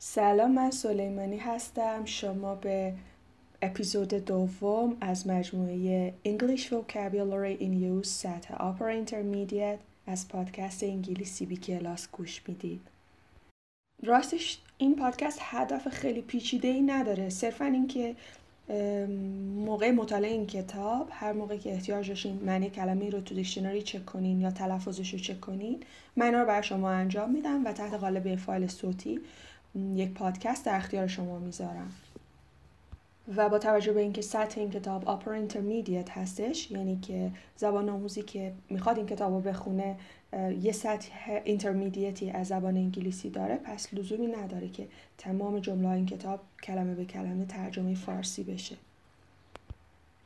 سلام من سلیمانی هستم. شما به اپیزود دوم از مجموعه English Vocabulary in Use سطح Upper Intermediate از پادکست انگلیسی بی کلاس گوش می‌دید. راستش این پادکست هدف خیلی پیچیده ای نداره. صرفا اینکه موقع مطالعه این کتاب هر موقع که احتیاج داشتین معنی کلمه رو تو دیکشنری چک کنین یا تلفظش رو چک کنین من رو برای شما انجام میدم و تحت قالب فایل صوتی یک پادکست در اختیار شما می‌ذارم. و با توجه به اینکه سطح این کتاب upper intermediate هستش یعنی که زبان آموزی که می‌خواد این کتاب رو بخونه یه سطح intermediate ی از زبان انگلیسی داره پس لزومی نداره که تمام جمله این کتاب کلمه به کلمه ترجمه فارسی بشه.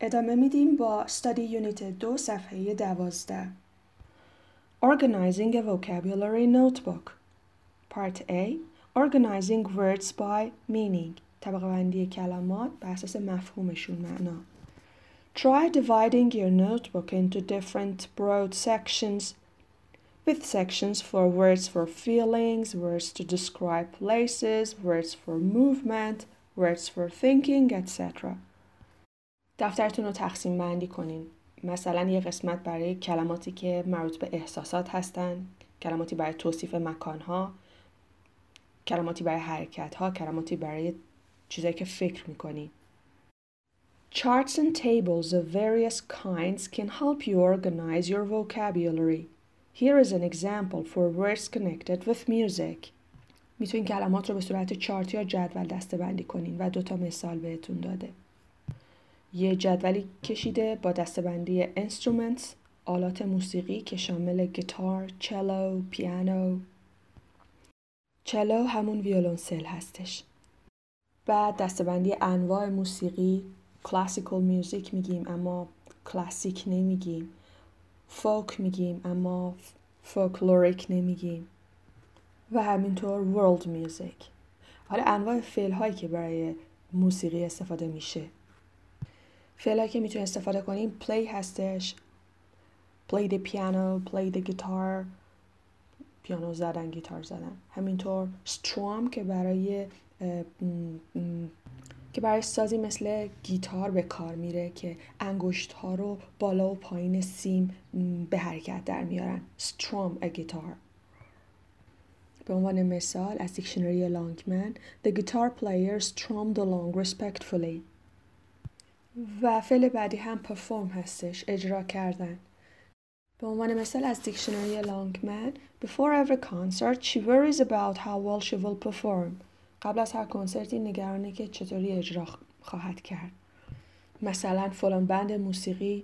ادامه میدیم با study unit دو صفحه دوازده. Organizing a vocabulary notebook. Part A. Organizing words by meaning طبقه بندی کلمات بر اساس مفهومشون معنا Try dividing your notebook into different broad sections with sections for words for feelings, words to describe places, words for movement, words for thinking, etc. دفترتون رو تقسیم بندی کنین. مثلا یه قسمت برای کلماتی که مربوط به احساسات هستن، کلماتی برای توصیف مکانها، کلماتی برای حرکت ها، کلماتی برای چیزایی که فکر می‌کنی. Charts and tables of various kinds can help you organize your vocabulary. Here is an example for words connected with music. می‌تونین کلمات رو به صورت چارت یا جدول دسته بندی کنین و دوتا مثال بهتون داده. یه جدولی کشیده با دسته بندی instruments آلات موسیقی که شامل گیتار، چلو، پیانو. چلو همون ویولونسل هستش. بعد دسته بندی انواع موسیقی classical music میگیم اما classic نمیگیم. فوک میگیم اما folkloric نمیگیم. و همینطور world music حالا انواع فعل هایی که برای موسیقی استفاده میشه. فعل که می‌تونیم استفاده کنیم پلی هستش. Play the piano play the guitar. پیانو زدن گیتار زدن. همینطور strum که برای که برای سازی مثل گیتار به کار میره که انگشت ها رو بالا و پایین سیم به حرکت در میارن. strum a guitar. به عنوان مثال از دیکشنری لانگمن The guitar player strummed along respectfully. و فعل بعدی هم پرفورم هستش اجرا کردن. به عنوان مثال از دیکشنری لانگمن Before every concert she worries about how well she will perform قبل از هر کنسرتی نگرانه که چطوری اجرا خواهد کرد مثلا فلان بند موسیقی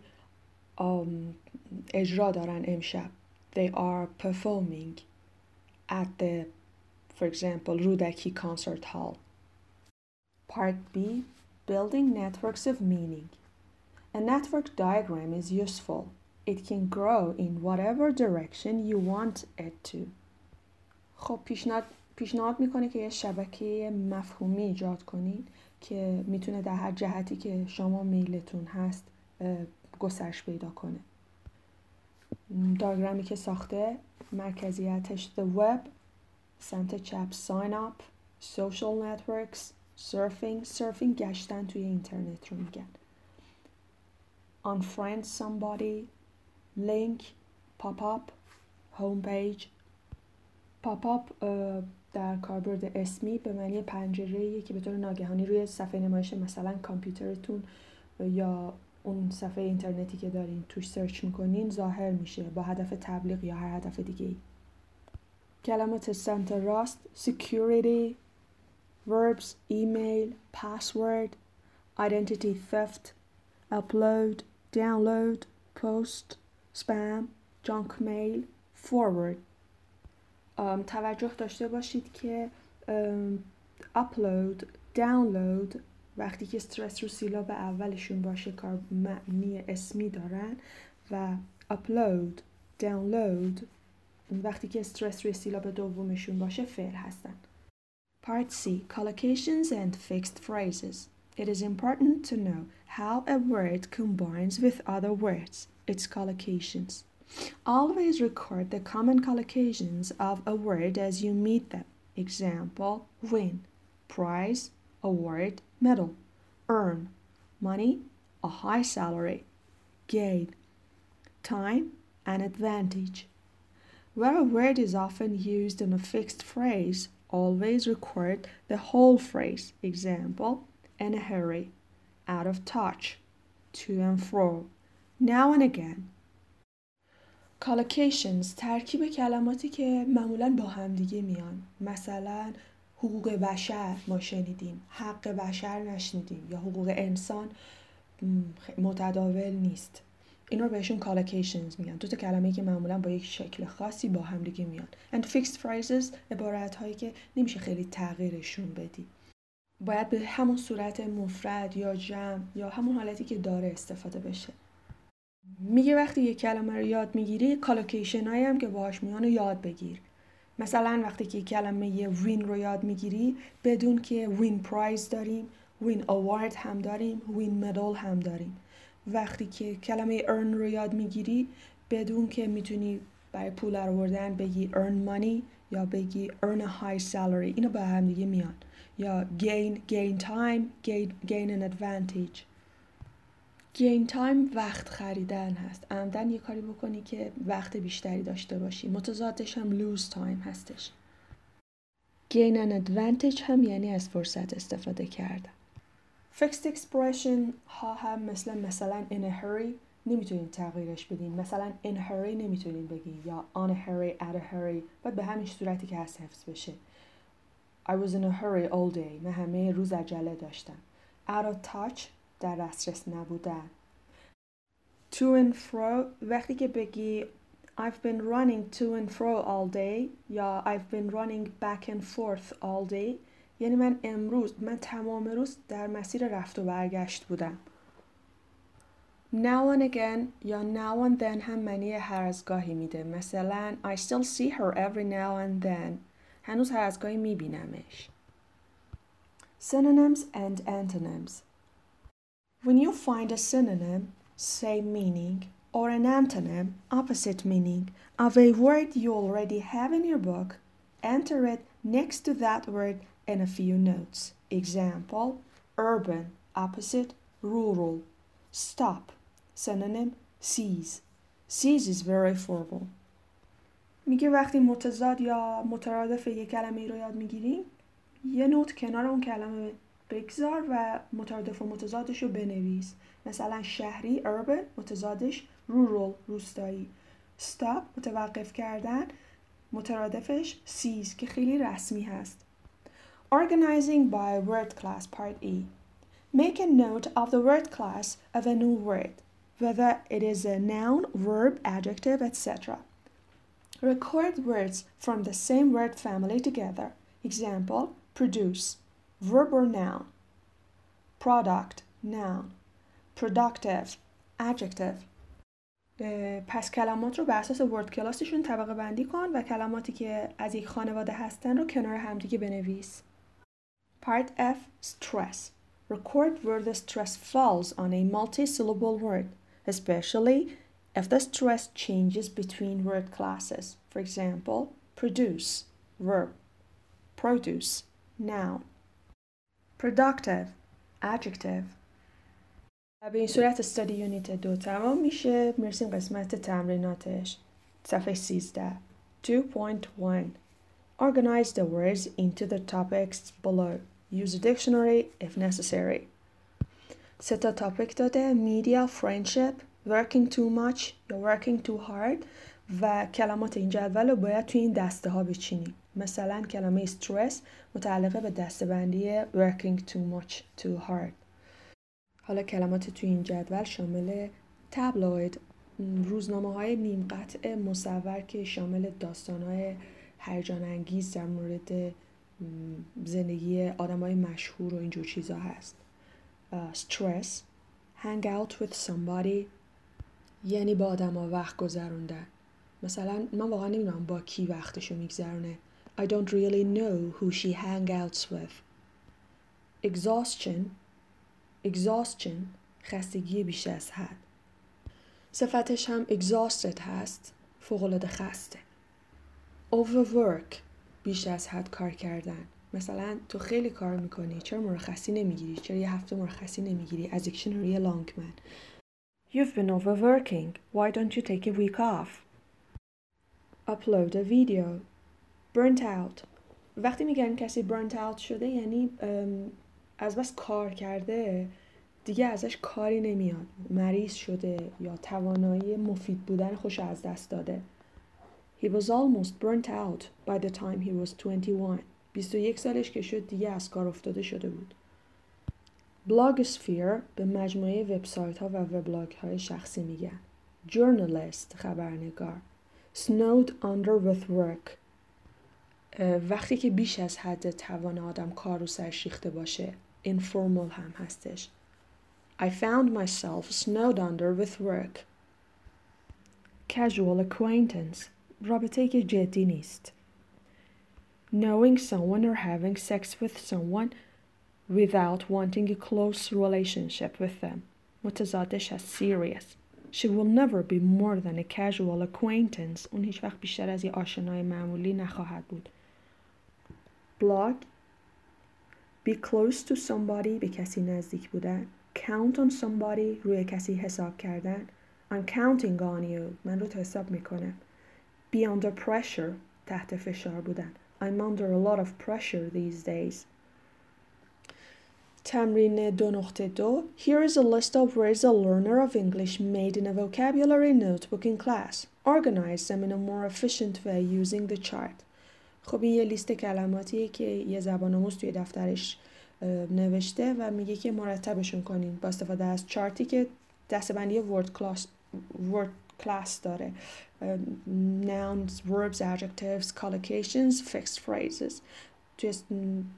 اجرا دارن امشب they are performing at the for example رودکی concert hall part B building networks of meaning a network diagram is useful It can grow in whatever direction you want it to. خب پیشنهاد پیشنهاد می‌کنه که یه شبکه مفهومی ایجاد کنین که می‌تونه در هر جهتی که شما میلتون هست گسترش پیدا کنه. داگرامی که ساخته مرکزیتش the web سمت چپ sign up social networks surfing surfing گشتن توی اینترنت رو میگن. Unfriend somebody link pop up homepage pop up در کاربرد اسمی به معنی پنجره که به طور ناگهانی روی صفحه نمایش مثلا کامپیوترتون یا اون صفحه اینترنتی که دارین توش سرچ می‌کنین ظاهر میشه با هدف تبلیغ یا هر هدف دیگه ای. کلمات سمت راست security verbs email password identity theft upload download post spam junk mail forward. توجه داشته باشید که اپلود دانلود وقتی که استرس رو سیلاب اولشون باشه کار معنی اسمی دارن و اپلود دانلود وقتی که استرس روی سیلاب دومشون باشه فعل هستن. Part C Collocations and fixed phrases. It is important to know how a word combines with other words, its collocations. Always record the common collocations of a word as you meet them. example win. Prize award medal. Earn. Money a high salary. Gain. Time an advantage. Where a word is often used in a fixed phrase always record the whole phrase. Example in a hurry. Out of touch. To and fro now and again. Collocations ترکیب کلماتی که معمولا با همدیگه میان. مثلا حقوق بشر ما شنیدیم. حق بشر نشنیدیم یا حقوق انسان متداول نیست. این رو بهشون collocations میگن. دو تا کلمه که معمولا با یک شکل خاصی با هم دیگه میان. And fixed phrases عبارت هایی که نمیشه خیلی تغییرشون بدی. باید به همون صورت مفرد یا جمع یا همون حالتی که داره استفاده بشه. میگه وقتی یه کلمه رو یاد می‌گیری collocation هایی هم که باهاش میان رو یاد بگیر. مثلا وقتی که کلمه یه win رو یاد می‌گیری بدون که win prize داریم win award هم داریم win medal هم داریم. وقتی که کلمه earn رو یاد می‌گیری بدون که می‌تونی برای پول آوردن بگی earn money یا بگی earn a high salary اینو به هم دیگه میان. یا gain gain time gain, gain an advantage. Gain time وقت خریدن هست. عمدن یه کاری بکنی که وقت بیشتری داشته باشی. متضادش هم lose time هستش. Gain an advantage هم یعنی از فرصت استفاده کردن. Fixed expression ها هم مثل مثلا in a hurry نمی‌تونین تغییرش بدین. مثلا in a hurry نمی‌تونین بگین. یا on a hurry at a hurry باید به همین صورتی که هست حفظ بشه. I was in a hurry all day. من همه روز عجله داشتم. Out of touch در دسترس نبودن to and fro وقتی که بگی I've been running to and fro all day یا I've been running back and forth all day یعنی من امروز من تمام روز در مسیر رفت و برگشت بودم now and again یا now and then هم معنی هر از گاهی میده مثلا I still see her every now and then هنوز هر از گاهی میبینمش synonyms and antonyms when you find a synonym same meaning or an antonym opposite meaning of a word you already have in your book enter it next to that word and a few notes. Example urban, opposite rural. Stop, synonym seize. Seize is very formal. میگه وقتی متضاد یا مترادف یک کلمه رو یاد میگیریم یه نوت کنار اون کلمه بگذار و مترادف و متضادش رو بنویس مثلا شهری urban متضادش rural روستایی stop متوقف کردن مترادفش seize که خیلی رسمی هست Organizing by word class part E. Make a note of the word class of a new word, whether it is a noun, verb, adjective, etc. Record words from the same word family together. Example, produce, verb or noun. Product, noun. Productive, adjective. پس کلمات رو بر اساس ورد کلاسشون طبقه بندی کن و کلماتی که از یک خانواده هستن رو کنار همدیگه بنویس. Part F Stress. Record where the stress falls on a multi-syllable word, especially if the stress changes between word classes. For example, produce, verb, produce, noun. productive, adjective. به این صورت استادی یونیت دو تمام میشه میرسیم قسمت تمریناتش صفحه 13 2.1 Organize the words into the topics below. Use a dictionary if necessary. سه تا تاپیک داده media, friendship, working too much یا working too hard و کلمات این جدول رو باید توی این دسته ها بچینیم مثلا کلمه stress متعلقه به دسته بندی working too much too hard. حالا کلمات توی این جدول شامل تبلوید روزنامه های نیم قطع مصور که شامل داستان های هیجان انگیز در مورد زندگی آدم های مشهور و اینجور چیزا هست. stress hang out with somebody یعنی با آدم وقت گذروندن. مثلا من واقعا نمی‌دونم با کی وقتشو میگذرونه. I don't really know who she hang outs with exhaustion exhaustion خستگی بیش از حد صفتش هم exhausted هست فوقالعاده خسته overwork بیش از حد کار کردن مثلا تو خیلی کار میکنی چرا مرخصی نمیگیری چرا یه هفته مرخصی نمیگیری از دیکشنری لانگمن You've been overworking. Why don't you take a week off? Upload a video. Burnt out. وقتی میگن کسی burnt out شده یعنی از بس کار کرده دیگه ازش کاری نمیاد. مریض شده یا توانایی مفید بودن خوش از دست داده. He was almost burnt out by the time he was 21 21 سالش که شد دیگه از کار افتاده شده بود. بلاگسفیر به مجموعه وبسایت ها و وبلاگ های شخصی میگن. جورنالیست خبرنگار. Snowed under with work. وقتی که بیش از حد توان آدم کار رو سرشیخته باشه informal هم هستش I found myself snowed under with work. Casual acquaintance رابطه که جدی نیست. Knowing someone or having sex with someone without wanting a close relationship with them. متضادش از serious. She will never be more than a casual acquaintance. اون هیچ وقت بیشتر از یه آشنای معمولی نخواهد بود. Blog Be close to somebody به کسی نزدیک بودن. count on somebody روی کسی حساب کردن I'm counting on you من رو تا حساب میکنم be under pressure تحت فشار بودن I'm under a lot of pressure these days تمرین دو نقطه دو Here is a list of words a learner of English made in a vocabulary notebook in class. Organize them in a more efficient way using the chart. خب این یه لیست کلماتیه که یه زبان آموز توی دفترش نوشته و میگه که مرتبشون کنین. با استفاده از چارتی که دستبندی ورد کلاس ورد کلاس داره. nouns, verbs, adjectives, collocations, fixed phrases. توی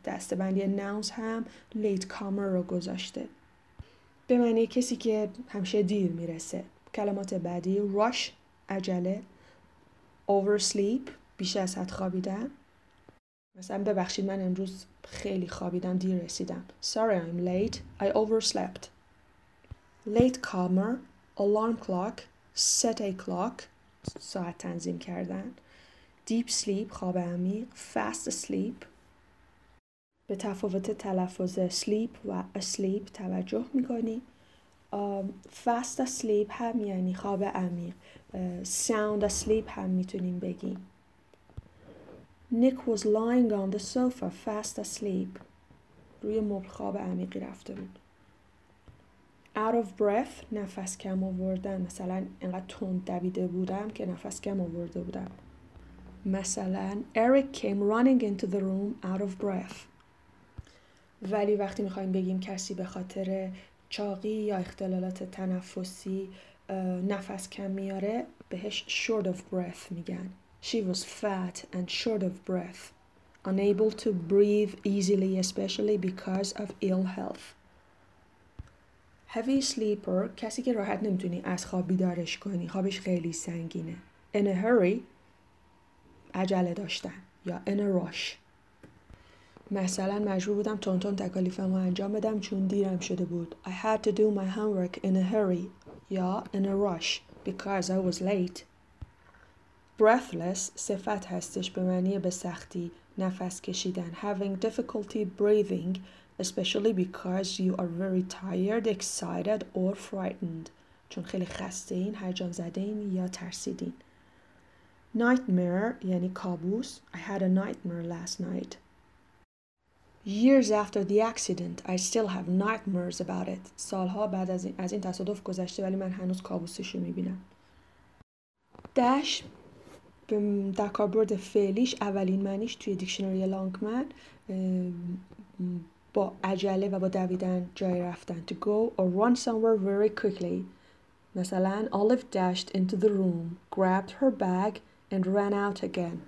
دستبندی nouns هم late comer رو گذاشته. به معنی کسی که همیشه دیر می‌رسه. کلمات بعدی rush عجله oversleep بیش از حد خوابیدن. مثلا ببخشید من امروز خیلی خوابیدم دیر رسیدم. Sorry I'm late. I overslept. Late comer Alarm clock. Set a clock. ساعت تنظیم کردن. Deep sleep خواب عمیق. Fast sleep به تفاوت تلفظ sleep و asleep توجه می‌کنی. Fast asleep هم یعنی خواب عمیق. Sound asleep هم می‌تونیم بگیم. Nick was lying on the sofa fast asleep. روی مبل خواب عمیقی رفته بود. Out of breath نفس کم آوردن مثلا انقدر تند دویده بودم که نفس کم آورده بودم. مثلا Eric came running into the room out of breath. ولی وقتی می‌خوایم بگیم کسی به خاطر چاقی یا اختلالات تنفسی نفس کم میاره بهش short of breath میگن. She was fat and short of breath, unable to breathe easily, especially because of ill health. Heavy sleeper کسی که راحت نمیتونی از خواب بیدارش کنی خوابش خیلی سنگینه in a hurry عجله داشتن یا in a rush مثلا مجبور بودم تون تکالیفم رو انجام بدم چون دیرم شده بود I had to do my homework in a hurry یا in a rush because I was late breathless صفت هستش به معنی به سختی نفس کشیدن having difficulty breathing especially because you are very tired, excited or frightened چون خیلی خسته این هرجان زده این یا ترسیدین nightmare یعنی کابوس I had a nightmare last night Years after the accident I still have nightmares about it سالها بعد از این, از این تصادف گذشته ولی من هنوز کابوسش رو میبینم dash در کاربرد فعلیش اولین معنیش توی دیکشنری لانگمن با عجله و با دویدن جای رفتن. To go or run somewhere very quickly. مثلا Olive dashed into the room grabbed her bag and ran out again.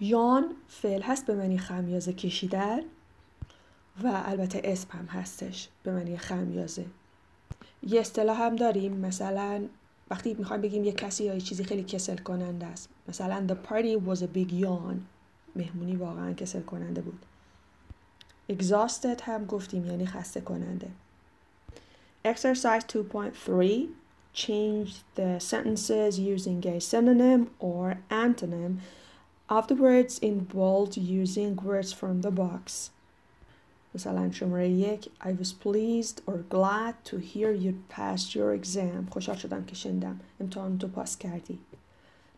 یان فعل هست به معنی خمیازه کشیدن و البته اسم هم هستش به معنی خمیازه یه اصطلاح هم داریم مثلا وقتی می‌خوایم بگیم یه کسی یا یه چیزی خیلی کسل کننده است مثلا the party was a big yawn مهمونی واقعا کسل کننده بود exhausted هم گفتیم یعنی خسته کننده exercise 2.3 change the sentences using a synonym or antonym words in bold using words from the box مثلا شماره یک I was pleased or glad to hear you passed your exam خوشحال شدم که شنیدم امتحان تو پاس کردی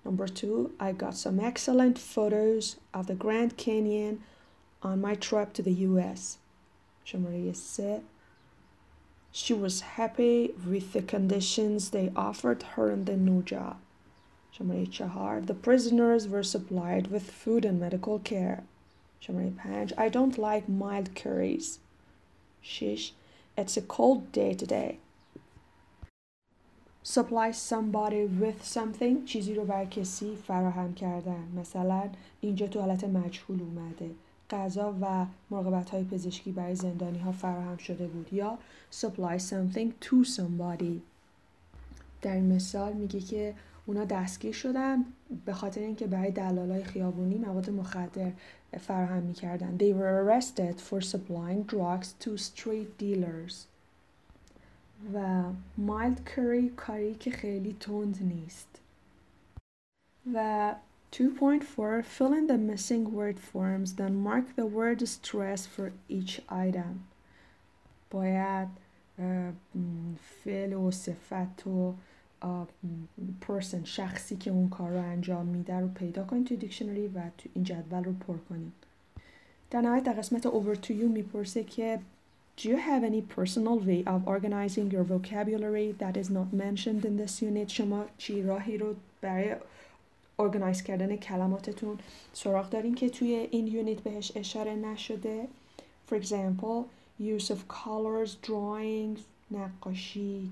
Number two, I got some excellent photos of the Grand Canyon on my trip to the US. شماره سه She was happy with the conditions they offered her in the new job. شماره چهار The prisoners were supplied with food and medical care. شماره پنج I don't like mild curries. شش It's a cold day today. Supply somebody with something. چیزی رو بر کسی فراهم کردن. مثلا اینجا تو حالت مجهول اومده. غذا و مراقبت های پزشکی برای زندانی ها فراهم شده بود. یا supply something to somebody. در این مثال میگه که اونا دستگیر شدن به خاطر اینکه برای دلالای خیابونی مواد مخدر فراهم می‌کردن they were arrested for supplying drugs to street dealers و mild curry کاری که خیلی تند نیست و 2.4 Fill in the missing word forms then mark the word stress for each item باید فعل و صفت و پرسن شخصی که اون کار رو انجام میده رو پیدا کنید توی دیکشنری و تو این جدول رو پر کنید در نهایت در قسمت over to you می‌پرسه که Do you have any personal way of organizing your vocabulary that is not mentioned in this unit? شما چی راهی رو برای ارگنایز کردن کلماتتون سراغ دارین که توی این یونیت بهش اشاره نشده For example, use of colors, drawings, نقاشی،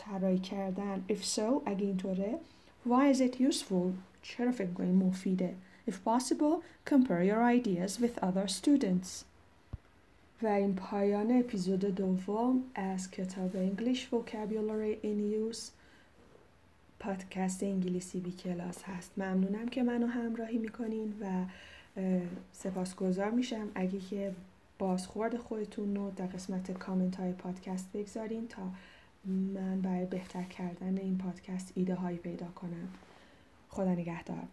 طراحی کردن؟ If so اگه اینطوره why is it useful چرا فکر کنید مفیده؟ If possible compare your ideas with other students. و این پایان اپیزود دوم از کتاب English Vocabulary in Use. پادکست انگلیسی بی کلاس هست. ممنونم که منو همراهی می‌کنین و سپاسگزار میشم. اگه که بازخورد خودتون رو در قسمت کامنت های پادکست بگذارین تا من برای بهتر کردن این پادکست ایده هایی پیدا کنم. خدا نگهدار.